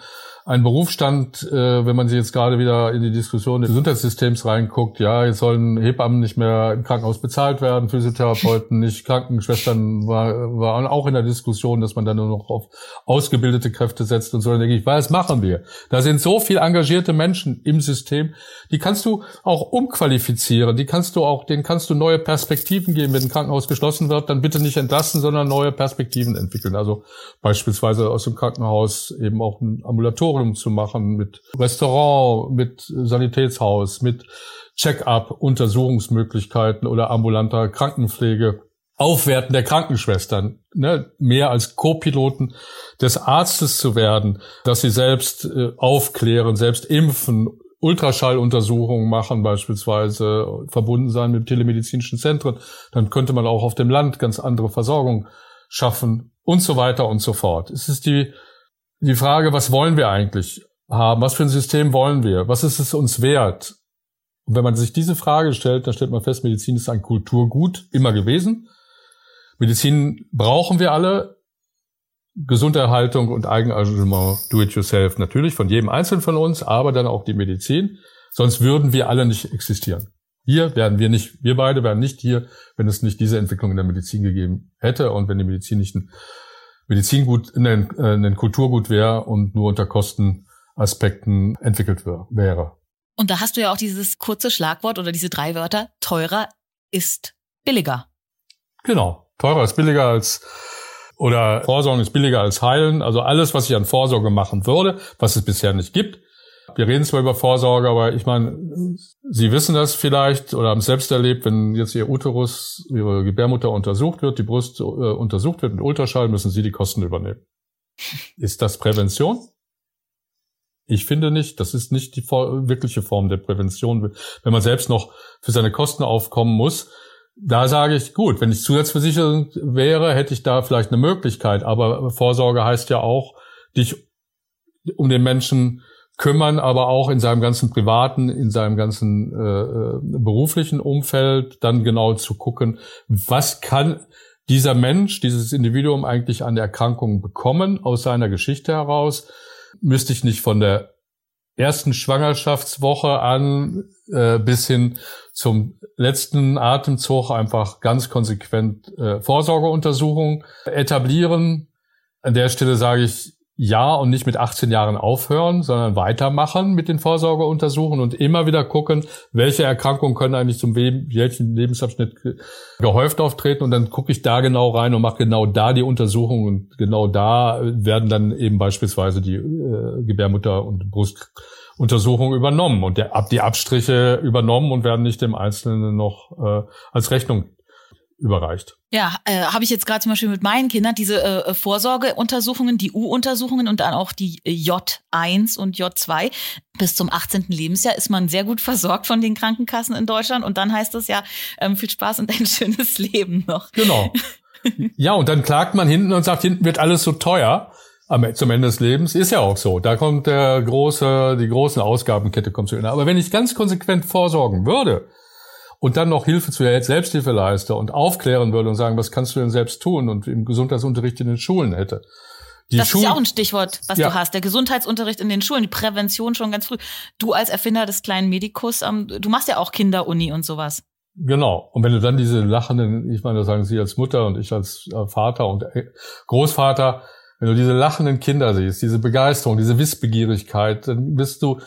ein Berufsstand, äh, wenn man sich jetzt gerade wieder in die Diskussion des Gesundheitssystems reinguckt, ja, jetzt sollen Hebammen nicht mehr im Krankenhaus bezahlt werden, Physiotherapeuten nicht, Krankenschwestern war, waren auch in der Diskussion, dass man dann nur noch auf ausgebildete Kräfte setzt und so. Dann denke ich, was machen wir? Da sind so viel engagierte Menschen im System, die kannst du auch umqualifizieren, die kannst du auch, denen kannst du neue Perspektiven geben. Wenn ein Krankenhaus geschlossen wird, dann bitte nicht entlassen, sondern neue Perspektiven entwickeln. Also beispielsweise aus dem Krankenhaus eben auch ein Ambulatorium zu machen, mit Restaurant, mit Sanitätshaus, mit Check-up, Untersuchungsmöglichkeiten oder ambulanter Krankenpflege. Aufwerten der Krankenschwestern, ne, mehr als Co-Piloten des Arztes zu werden, dass sie selbst äh, aufklären, selbst impfen, Ultraschalluntersuchungen machen beispielsweise, verbunden sein mit telemedizinischen Zentren, dann könnte man auch auf dem Land ganz andere Versorgung schaffen und so weiter und so fort. Es ist die die Frage, was wollen wir eigentlich haben? Was für ein System wollen wir? Was ist es uns wert? Und wenn man sich diese Frage stellt, dann stellt man fest, Medizin ist ein Kulturgut immer gewesen. Medizin brauchen wir alle. Gesunderhaltung und Eigenengagement, do it yourself, natürlich von jedem Einzelnen von uns, aber dann auch die Medizin. Sonst würden wir alle nicht existieren. Hier werden wir nicht, wir beide wären nicht hier, wenn es nicht diese Entwicklung in der Medizin gegeben hätte und wenn die Medizin nicht ein Medizingut, ein, ein Kulturgut wäre und nur unter Kostenaspekten entwickelt wäre. Und da hast du ja auch dieses kurze Schlagwort oder diese drei Wörter, teurer ist billiger. Genau. Teurer ist billiger als oder Vorsorgen ist billiger als heilen. Also alles, was ich an Vorsorge machen würde, was es bisher nicht gibt. Wir reden zwar über Vorsorge, aber ich meine, Sie wissen das vielleicht oder haben es selbst erlebt, wenn jetzt Ihr Uterus, Ihre Gebärmutter untersucht wird, die Brust äh, untersucht wird mit Ultraschall, müssen Sie die Kosten übernehmen. Ist das Prävention? Ich finde nicht, das ist nicht die wirkliche Form der Prävention, wenn man selbst noch für seine Kosten aufkommen muss. Da sage ich, gut, wenn ich zusatzversichert wäre, hätte ich da vielleicht eine Möglichkeit. Aber Vorsorge heißt ja auch, dich um den Menschen kümmern, aber auch in seinem ganzen privaten, in seinem ganzen äh, äh beruflichen Umfeld dann genau zu gucken, was kann dieser Mensch, dieses Individuum eigentlich an Erkrankungen bekommen aus seiner Geschichte heraus müsste ich nicht von der ersten Schwangerschaftswoche an äh, bis hin zum letzten Atemzug einfach ganz konsequent äh, Vorsorgeuntersuchungen etablieren. An der Stelle sage ich, ja und nicht mit 18 Jahren aufhören, sondern weitermachen mit den Vorsorgeuntersuchungen und immer wieder gucken, welche Erkrankungen können eigentlich zum welchen Lebensabschnitt gehäuft auftreten. Und dann gucke ich da genau rein und mache genau da die Untersuchungen und genau da werden dann eben beispielsweise die äh, Gebärmutter- und Brustuntersuchungen übernommen. Und der, die Abstriche übernommen und werden nicht dem Einzelnen noch äh, als Rechnung überreicht. Ja, äh, habe ich jetzt gerade zum Beispiel mit meinen Kindern diese äh, Vorsorgeuntersuchungen, die U-Untersuchungen und dann auch die J1 und J2. Bis zum 18. Lebensjahr ist man sehr gut versorgt von den Krankenkassen in Deutschland und dann heißt es ja ähm, viel Spaß und ein (laughs) schönes Leben noch. Genau. Ja, und dann klagt man hinten und sagt, hinten wird alles so teuer am, zum Ende des Lebens. Ist ja auch so. Da kommt der große, die großen Ausgabenkette kommt zu Ende. Aber wenn ich ganz konsequent vorsorgen würde, und dann noch Hilfe zu der Selbsthilfe leiste und aufklären würde und sagen, was kannst du denn selbst tun und im Gesundheitsunterricht in den Schulen hätte. Die das Schul ist ja auch ein Stichwort, was ja. du hast. Der Gesundheitsunterricht in den Schulen, die Prävention schon ganz früh. Du als Erfinder des kleinen Medikus, ähm, du machst ja auch Kinderuni und sowas. Genau. Und wenn du dann diese lachenden, ich meine, das sagen Sie als Mutter und ich als äh, Vater und äh, Großvater, wenn du diese lachenden Kinder siehst, diese Begeisterung, diese Wissbegierigkeit, dann bist du,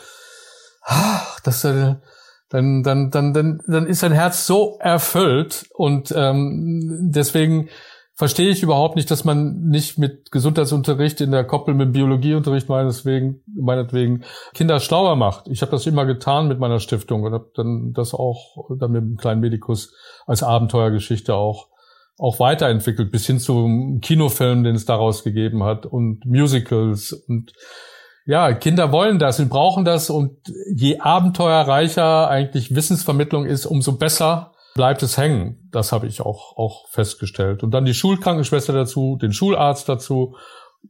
ach, das ist eine, dann, dann, dann, dann, dann ist sein Herz so erfüllt und ähm, deswegen verstehe ich überhaupt nicht, dass man nicht mit Gesundheitsunterricht in der Koppel mit Biologieunterricht meinetwegen, meinetwegen Kinder schlauer macht. Ich habe das immer getan mit meiner Stiftung und habe dann das auch dann mit dem kleinen Medikus als Abenteuergeschichte auch auch weiterentwickelt bis hin zum Kinofilm, den es daraus gegeben hat und Musicals und ja, Kinder wollen das, sie brauchen das und je abenteuerreicher eigentlich Wissensvermittlung ist, umso besser bleibt es hängen. Das habe ich auch, auch festgestellt. Und dann die Schulkrankenschwester dazu, den Schularzt dazu.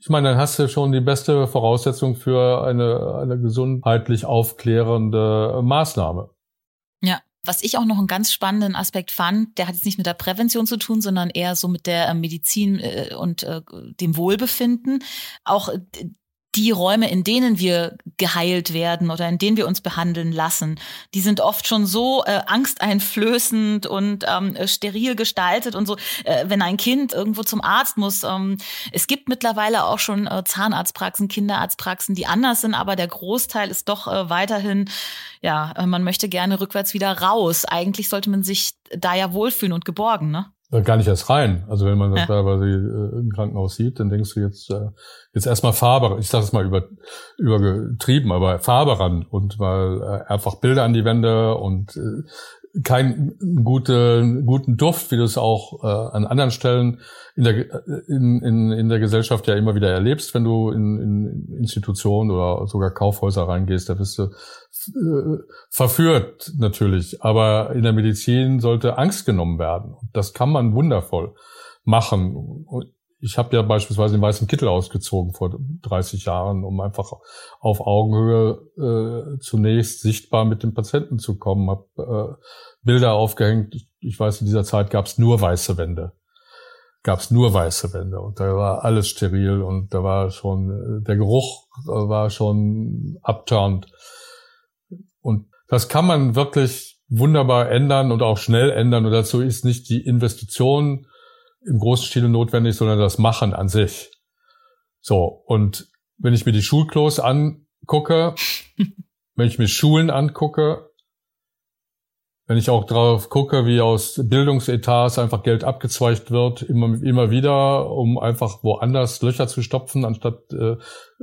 Ich meine, dann hast du schon die beste Voraussetzung für eine, eine gesundheitlich aufklärende Maßnahme. Ja. Was ich auch noch einen ganz spannenden Aspekt fand, der hat jetzt nicht mit der Prävention zu tun, sondern eher so mit der Medizin äh, und äh, dem Wohlbefinden. Auch die Räume, in denen wir geheilt werden oder in denen wir uns behandeln lassen, die sind oft schon so äh, angsteinflößend und ähm, steril gestaltet und so. Äh, wenn ein Kind irgendwo zum Arzt muss, ähm, es gibt mittlerweile auch schon äh, Zahnarztpraxen, Kinderarztpraxen, die anders sind, aber der Großteil ist doch äh, weiterhin, ja, äh, man möchte gerne rückwärts wieder raus. Eigentlich sollte man sich da ja wohlfühlen und geborgen, ne? Gar nicht erst rein. Also wenn man das ja. teilweise äh, im Krankenhaus sieht, dann denkst du jetzt äh, jetzt erstmal Farbe, ich sage es mal über, übergetrieben, aber Farbe ran und mal äh, einfach Bilder an die Wände und äh, keinen gute, guten Duft, wie du es auch äh, an anderen Stellen in der, in, in, in der Gesellschaft ja immer wieder erlebst, wenn du in, in Institutionen oder sogar Kaufhäuser reingehst, da bist du äh, verführt natürlich. Aber in der Medizin sollte Angst genommen werden. Das kann man wundervoll machen. Ich habe ja beispielsweise den weißen Kittel ausgezogen vor 30 Jahren, um einfach auf Augenhöhe äh, zunächst sichtbar mit dem Patienten zu kommen. Habe äh, Bilder aufgehängt. Ich, ich weiß, in dieser Zeit gab es nur weiße Wände. Gab es nur weiße Wände und da war alles steril und da war schon äh, der Geruch äh, war schon abturnt. Und das kann man wirklich wunderbar ändern und auch schnell ändern. Und dazu ist nicht die Investition im großen Stil notwendig, sondern das Machen an sich. So, und wenn ich mir die Schulklos angucke, (laughs) wenn ich mir Schulen angucke, wenn ich auch drauf gucke, wie aus Bildungsetats einfach Geld abgezweigt wird, immer, immer wieder, um einfach woanders Löcher zu stopfen, anstatt äh,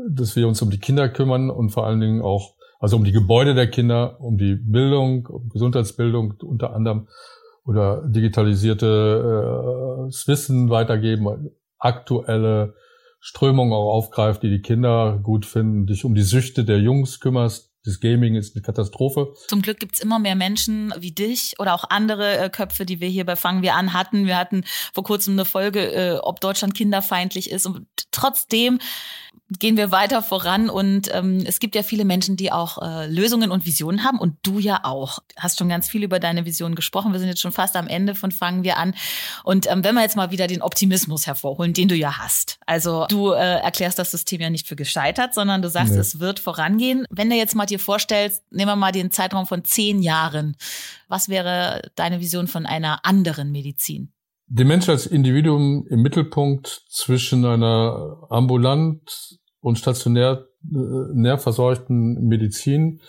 dass wir uns um die Kinder kümmern und vor allen Dingen auch, also um die Gebäude der Kinder, um die Bildung, um Gesundheitsbildung unter anderem oder digitalisierte äh, Wissen weitergeben, aktuelle Strömungen auch aufgreift, die die Kinder gut finden, dich um die Süchte der Jungs kümmerst, das Gaming ist eine Katastrophe. Zum Glück gibt's immer mehr Menschen wie dich oder auch andere äh, Köpfe, die wir hier bei Fangen wir an hatten. Wir hatten vor kurzem eine Folge, äh, ob Deutschland kinderfeindlich ist. Und trotzdem gehen wir weiter voran und ähm, es gibt ja viele Menschen, die auch äh, Lösungen und Visionen haben und du ja auch. Hast schon ganz viel über deine Vision gesprochen. Wir sind jetzt schon fast am Ende von Fangen wir an. Und ähm, wenn wir jetzt mal wieder den Optimismus hervorholen, den du ja hast. Also du äh, erklärst das System ja nicht für gescheitert, sondern du sagst, nee. es wird vorangehen. Wenn du jetzt mal dir vorstellst, nehmen wir mal den Zeitraum von zehn Jahren. Was wäre deine Vision von einer anderen Medizin? Den Mensch als Individuum im Mittelpunkt zwischen einer ambulant und stationär äh, näher versorgten Medizin,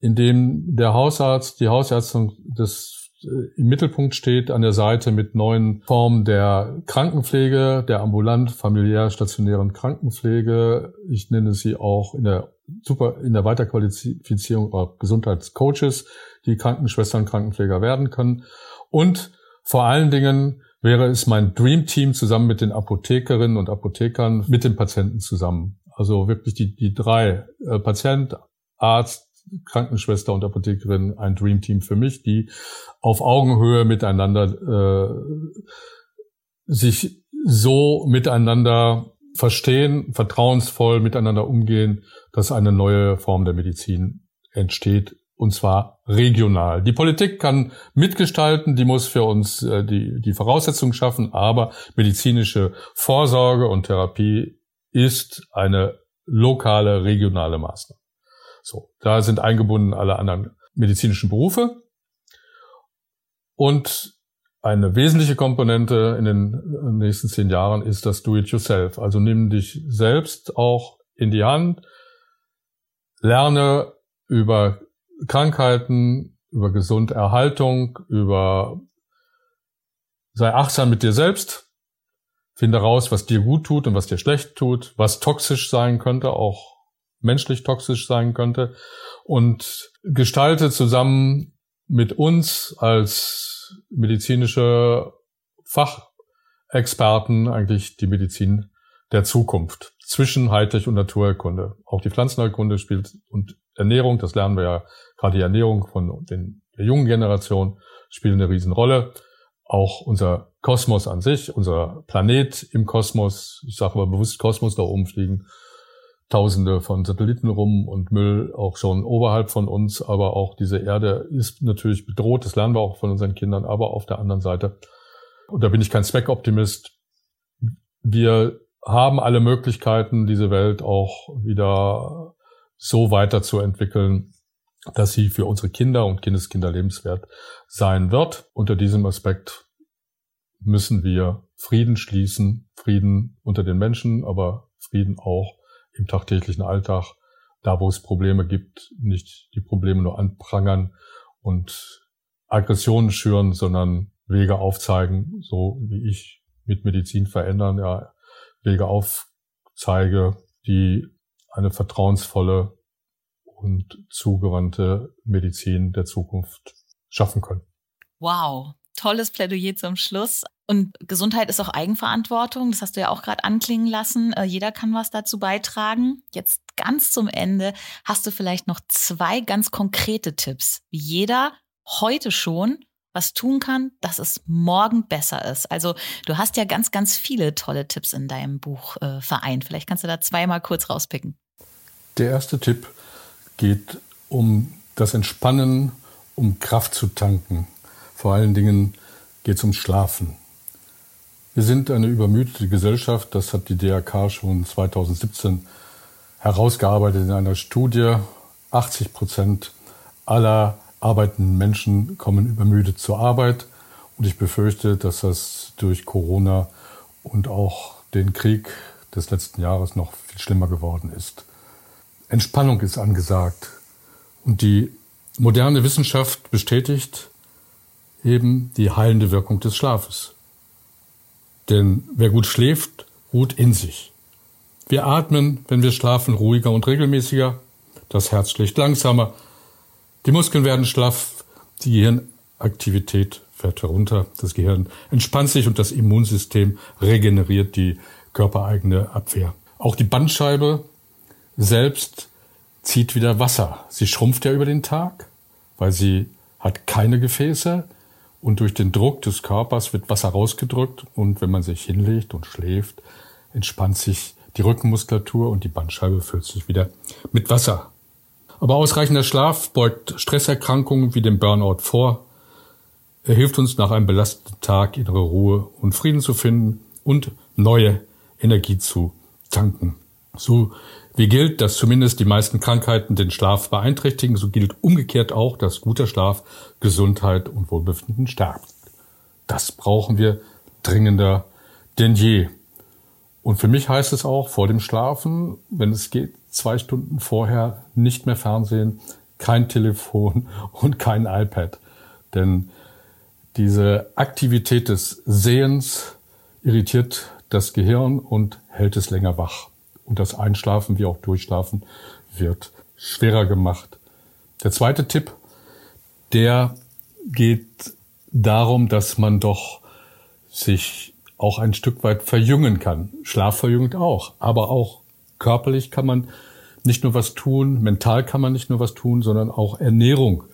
in dem der Hausarzt, die Hausärztin des, äh, im Mittelpunkt steht, an der Seite mit neuen Formen der Krankenpflege, der ambulant familiär stationären Krankenpflege. Ich nenne sie auch in der super in der Weiterqualifizierung auch Gesundheitscoaches, die Krankenschwestern, Krankenpfleger werden können. Und vor allen Dingen wäre es mein Dream Team zusammen mit den Apothekerinnen und Apothekern, mit den Patienten zusammen. Also wirklich die, die drei, äh, Patient, Arzt, Krankenschwester und Apothekerin, ein Dream Team für mich, die auf Augenhöhe miteinander äh, sich so miteinander verstehen, vertrauensvoll miteinander umgehen, dass eine neue Form der Medizin entsteht, und zwar regional. Die Politik kann mitgestalten, die muss für uns äh, die, die Voraussetzungen schaffen, aber medizinische Vorsorge und Therapie ist eine lokale, regionale Maßnahme. So, da sind eingebunden alle anderen medizinischen Berufe. Und eine wesentliche Komponente in den nächsten zehn Jahren ist das Do-it-yourself. Also nimm dich selbst auch in die Hand, lerne über Krankheiten, über Gesunderhaltung, über sei achtsam mit dir selbst, finde raus, was dir gut tut und was dir schlecht tut, was toxisch sein könnte, auch menschlich toxisch sein könnte. Und gestalte zusammen mit uns als medizinische Fachexperten eigentlich die Medizin der Zukunft zwischen Hightech und Naturheilkunde. Auch die Pflanzenheilkunde spielt und Ernährung, das lernen wir ja, gerade die Ernährung von den, der jungen Generation spielt eine Riesenrolle. Auch unser Kosmos an sich, unser Planet im Kosmos, ich sage aber bewusst Kosmos, da oben fliegen Tausende von Satelliten rum und Müll auch schon oberhalb von uns, aber auch diese Erde ist natürlich bedroht, das lernen wir auch von unseren Kindern, aber auf der anderen Seite, und da bin ich kein Zweckoptimist, wir haben alle Möglichkeiten, diese Welt auch wieder so weiterzuentwickeln, dass sie für unsere Kinder und Kindeskinder lebenswert sein wird. Unter diesem Aspekt müssen wir Frieden schließen, Frieden unter den Menschen, aber Frieden auch im tagtäglichen Alltag, da wo es Probleme gibt, nicht die Probleme nur anprangern und Aggressionen schüren, sondern Wege aufzeigen, so wie ich mit Medizin verändern, ja, Wege aufzeige, die eine vertrauensvolle und zugewandte Medizin der Zukunft schaffen können. Wow, tolles Plädoyer zum Schluss. Und Gesundheit ist auch Eigenverantwortung. Das hast du ja auch gerade anklingen lassen. Äh, jeder kann was dazu beitragen. Jetzt ganz zum Ende hast du vielleicht noch zwei ganz konkrete Tipps, wie jeder heute schon was tun kann, dass es morgen besser ist. Also du hast ja ganz, ganz viele tolle Tipps in deinem Buch äh, vereint. Vielleicht kannst du da zweimal kurz rauspicken. Der erste Tipp geht um das Entspannen, um Kraft zu tanken. Vor allen Dingen geht es ums Schlafen. Wir sind eine übermüdete Gesellschaft, das hat die DRK schon 2017 herausgearbeitet in einer Studie. 80 Prozent aller arbeitenden Menschen kommen übermüdet zur Arbeit. Und ich befürchte, dass das durch Corona und auch den Krieg des letzten Jahres noch viel schlimmer geworden ist. Entspannung ist angesagt. Und die moderne Wissenschaft bestätigt eben die heilende Wirkung des Schlafes. Denn wer gut schläft, ruht in sich. Wir atmen, wenn wir schlafen, ruhiger und regelmäßiger. Das Herz schlägt langsamer. Die Muskeln werden schlaff. Die Gehirnaktivität fährt herunter. Das Gehirn entspannt sich und das Immunsystem regeneriert die körpereigene Abwehr. Auch die Bandscheibe selbst zieht wieder Wasser. Sie schrumpft ja über den Tag, weil sie hat keine Gefäße und durch den Druck des Körpers wird Wasser rausgedrückt und wenn man sich hinlegt und schläft, entspannt sich die Rückenmuskulatur und die Bandscheibe füllt sich wieder mit Wasser. Aber ausreichender Schlaf beugt Stresserkrankungen wie dem Burnout vor. Er hilft uns nach einem belasteten Tag innere Ruhe und Frieden zu finden und neue Energie zu tanken. So wie gilt, dass zumindest die meisten Krankheiten den Schlaf beeinträchtigen, so gilt umgekehrt auch, dass guter Schlaf Gesundheit und Wohlbefinden stärkt. Das brauchen wir dringender denn je. Und für mich heißt es auch vor dem Schlafen, wenn es geht, zwei Stunden vorher nicht mehr Fernsehen, kein Telefon (laughs) und kein iPad. Denn diese Aktivität des Sehens irritiert das Gehirn und hält es länger wach und das Einschlafen wie auch Durchschlafen wird schwerer gemacht. Der zweite Tipp, der geht darum, dass man doch sich auch ein Stück weit verjüngen kann. Schlaf verjüngt auch, aber auch körperlich kann man nicht nur was tun, mental kann man nicht nur was tun, sondern auch Ernährung.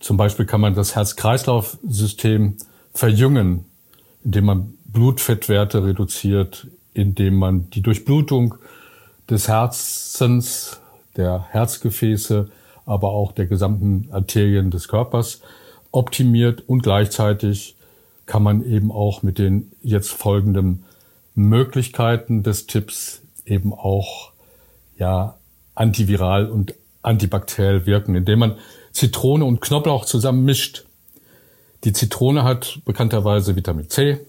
Zum Beispiel kann man das Herz-Kreislauf-System verjüngen, indem man Blutfettwerte reduziert, indem man die Durchblutung des Herzens, der Herzgefäße, aber auch der gesamten Arterien des Körpers optimiert und gleichzeitig kann man eben auch mit den jetzt folgenden Möglichkeiten des Tipps eben auch ja antiviral und antibakteriell wirken, indem man Zitrone und Knoblauch zusammen mischt. Die Zitrone hat bekannterweise Vitamin C.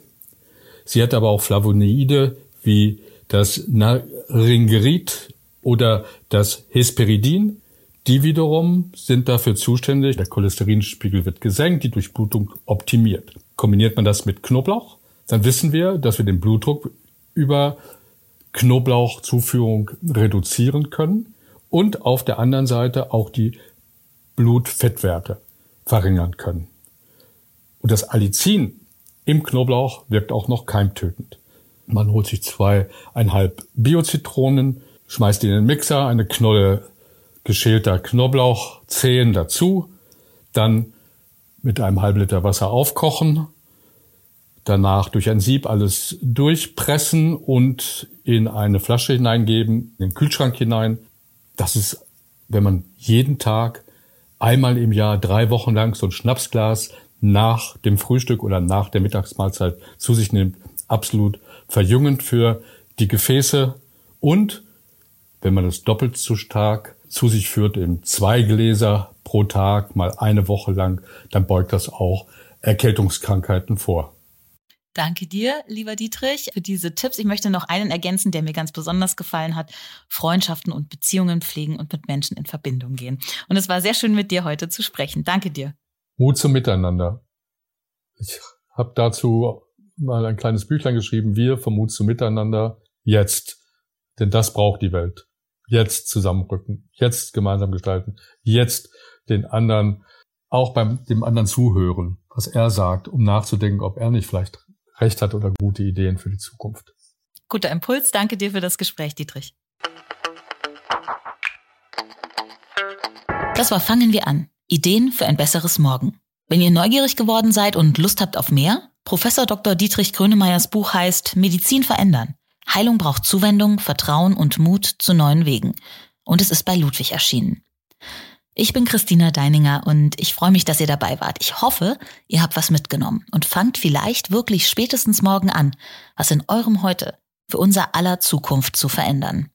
Sie hat aber auch Flavonoide wie das Naringerid oder das Hesperidin. Die wiederum sind dafür zuständig, der Cholesterinspiegel wird gesenkt, die Durchblutung optimiert. Kombiniert man das mit Knoblauch, dann wissen wir, dass wir den Blutdruck über Knoblauchzuführung reduzieren können und auf der anderen Seite auch die Blutfettwerte verringern können. Und das Allicin im Knoblauch wirkt auch noch keimtötend. Man holt sich zweieinhalb Biozitronen, schmeißt die in den Mixer, eine Knolle geschälter Knoblauch, Zehen dazu, dann mit einem halben Liter Wasser aufkochen, danach durch ein Sieb alles durchpressen und in eine Flasche hineingeben, in den Kühlschrank hinein. Das ist, wenn man jeden Tag einmal im Jahr drei Wochen lang so ein Schnapsglas nach dem Frühstück oder nach der Mittagsmahlzeit zu sich nimmt, absolut verjüngend für die Gefäße und wenn man es doppelt so stark zu sich führt, eben zwei Gläser pro Tag mal eine Woche lang, dann beugt das auch Erkältungskrankheiten vor. Danke dir, lieber Dietrich, für diese Tipps. Ich möchte noch einen ergänzen, der mir ganz besonders gefallen hat. Freundschaften und Beziehungen pflegen und mit Menschen in Verbindung gehen. Und es war sehr schön, mit dir heute zu sprechen. Danke dir. Mut zum Miteinander. Ich habe dazu mal ein kleines Büchlein geschrieben, wir vom Mut zum Miteinander, jetzt. Denn das braucht die Welt. Jetzt zusammenrücken, jetzt gemeinsam gestalten, jetzt den anderen, auch beim dem anderen zuhören, was er sagt, um nachzudenken, ob er nicht vielleicht recht hat oder gute Ideen für die Zukunft. Guter Impuls. Danke dir für das Gespräch, Dietrich. Das war Fangen wir an. Ideen für ein besseres Morgen. Wenn ihr neugierig geworden seid und Lust habt auf mehr, Professor Dr. Dietrich Grönemeyers Buch heißt Medizin verändern. Heilung braucht Zuwendung, Vertrauen und Mut zu neuen Wegen. Und es ist bei Ludwig erschienen. Ich bin Christina Deininger und ich freue mich, dass ihr dabei wart. Ich hoffe, ihr habt was mitgenommen und fangt vielleicht wirklich spätestens morgen an, was in eurem Heute für unser aller Zukunft zu verändern.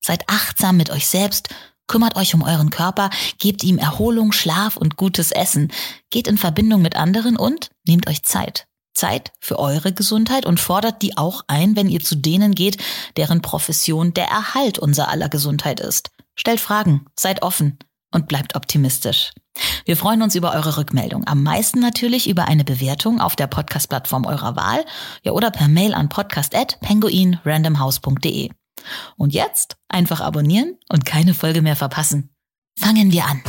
Seid achtsam mit euch selbst, kümmert euch um euren Körper, gebt ihm Erholung, Schlaf und gutes Essen, geht in Verbindung mit anderen und nehmt euch Zeit. Zeit für eure Gesundheit und fordert die auch ein, wenn ihr zu denen geht, deren Profession der Erhalt unser aller Gesundheit ist. Stellt Fragen, seid offen und bleibt optimistisch. Wir freuen uns über eure Rückmeldung. Am meisten natürlich über eine Bewertung auf der Podcast-Plattform eurer Wahl ja, oder per Mail an podcast.penguinrandomhouse.de. Und jetzt einfach abonnieren und keine Folge mehr verpassen. Fangen wir an.